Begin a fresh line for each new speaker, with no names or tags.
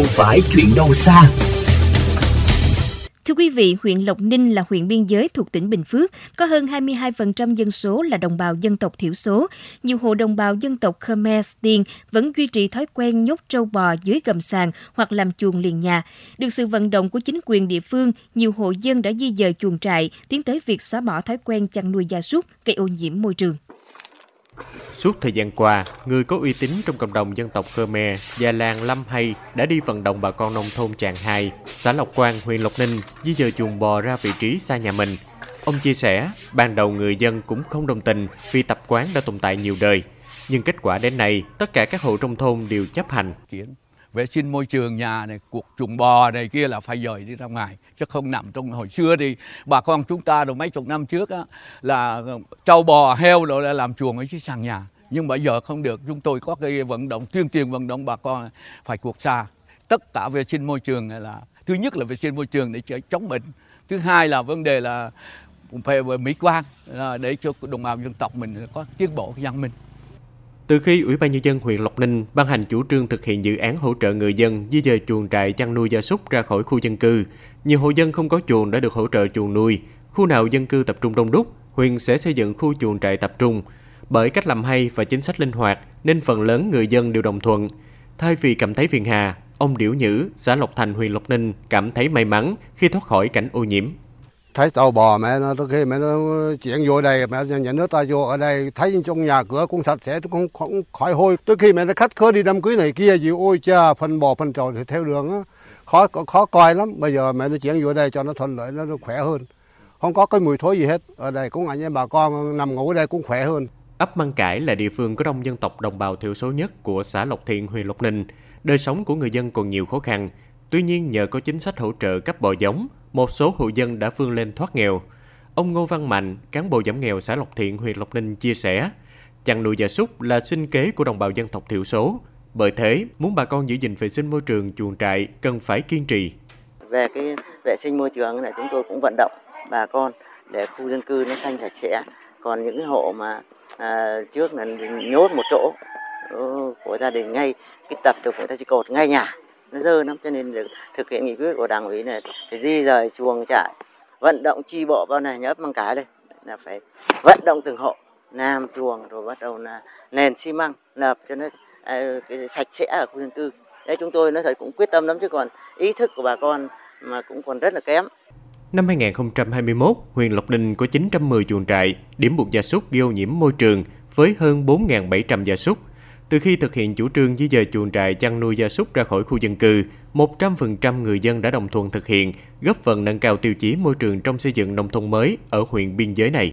không phải chuyện đâu xa.
Thưa quý vị, huyện Lộc Ninh là huyện biên giới thuộc tỉnh Bình Phước, có hơn 22% dân số là đồng bào dân tộc thiểu số. Nhiều hộ đồng bào dân tộc Khmer Tiên vẫn duy trì thói quen nhốt trâu bò dưới gầm sàn hoặc làm chuồng liền nhà. Được sự vận động của chính quyền địa phương, nhiều hộ dân đã di dời chuồng trại, tiến tới việc xóa bỏ thói quen chăn nuôi gia súc, gây ô nhiễm môi trường.
Suốt thời gian qua, người có uy tín trong cộng đồng dân tộc Khmer và làng Lâm Hay đã đi vận động bà con nông thôn Tràng Hai, xã Lộc Quang, huyện Lộc Ninh di dời chuồng bò ra vị trí xa nhà mình. Ông chia sẻ, ban đầu người dân cũng không đồng tình vì tập quán đã tồn tại nhiều đời. Nhưng kết quả đến nay, tất cả các hộ trong thôn đều chấp hành
vệ sinh môi trường nhà này cuộc trùng bò này kia là phải dời đi ra ngoài chứ không nằm trong hồi xưa thì bà con chúng ta rồi mấy chục năm trước á, là trâu bò heo rồi là làm chuồng ở dưới sàn nhà. Nhưng bây giờ không được chúng tôi có cái vận động tuyên truyền vận động bà con phải cuộc xa. Tất cả vệ sinh môi trường này là thứ nhất là vệ sinh môi trường để chống bệnh thứ hai là vấn đề là phải về mỹ quan để cho đồng bào dân tộc mình có tiến bộ văn minh
từ khi Ủy ban Nhân dân huyện Lộc Ninh ban hành chủ trương thực hiện dự án hỗ trợ người dân di dời chuồng trại chăn nuôi gia súc ra khỏi khu dân cư, nhiều hộ dân không có chuồng đã được hỗ trợ chuồng nuôi. Khu nào dân cư tập trung đông đúc, huyện sẽ xây dựng khu chuồng trại tập trung. Bởi cách làm hay và chính sách linh hoạt nên phần lớn người dân đều đồng thuận. Thay vì cảm thấy phiền hà, ông Điểu Nhữ, xã Lộc Thành, huyện Lộc Ninh cảm thấy may mắn khi thoát khỏi cảnh ô nhiễm
thấy tàu bò mẹ nó đôi khi mẹ nó chuyển vô đây mẹ nhà nước ta vô ở đây thấy trong nhà cửa cũng sạch sẽ cũng không khỏi hôi. Đôi khi mẹ nó khách khứa đi đám cưới này kia gì ôi cha phân bò phân trầu thì theo đường á. Khó khó coi lắm. Bây giờ mẹ nó chuyển vô đây cho nó thuận lợi nó khỏe hơn. Không có cái mùi thối gì hết. Ở đây cũng anh em bà con nằm ngủ ở đây cũng khỏe hơn.
Ấp Măng Cải là địa phương có đông dân tộc đồng bào thiểu số nhất của xã Lộc Thiện, huyện Lộc Ninh. Đời sống của người dân còn nhiều khó khăn. Tuy nhiên, nhờ có chính sách hỗ trợ cấp bò giống, một số hộ dân đã vươn lên thoát nghèo. Ông Ngô Văn Mạnh, cán bộ giảm nghèo xã Lộc Thiện, huyện Lộc Ninh chia sẻ, chăn nuôi gia súc là sinh kế của đồng bào dân tộc thiểu số. Bởi thế, muốn bà con giữ gìn vệ sinh môi trường chuồng trại cần phải kiên trì.
Về cái vệ sinh môi trường này chúng tôi cũng vận động bà con để khu dân cư nó xanh sạch sẽ. Còn những cái hộ mà à, trước là nhốt một chỗ ừ, của gia đình ngay cái tập được người ta chỉ cột ngay nhà nó dơ lắm cho nên được thực hiện nghị quyết của đảng ủy này phải di rời chuồng trại vận động chi bộ vào này nhớ bằng cái đây là phải vận động từng hộ làm chuồng rồi bắt đầu là nền xi măng lập cho nó à, cái sạch sẽ ở khu dân cư đấy chúng tôi nó thật cũng quyết tâm lắm chứ còn ý thức của bà con mà cũng còn rất là kém
Năm 2021, huyện Lộc Ninh có 910 chuồng trại, điểm buộc gia súc gây ô nhiễm môi trường với hơn 4.700 gia súc. Từ khi thực hiện chủ trương di dời chuồng trại chăn nuôi gia súc ra khỏi khu dân cư, 100% người dân đã đồng thuận thực hiện, góp phần nâng cao tiêu chí môi trường trong xây dựng nông thôn mới ở huyện biên giới này.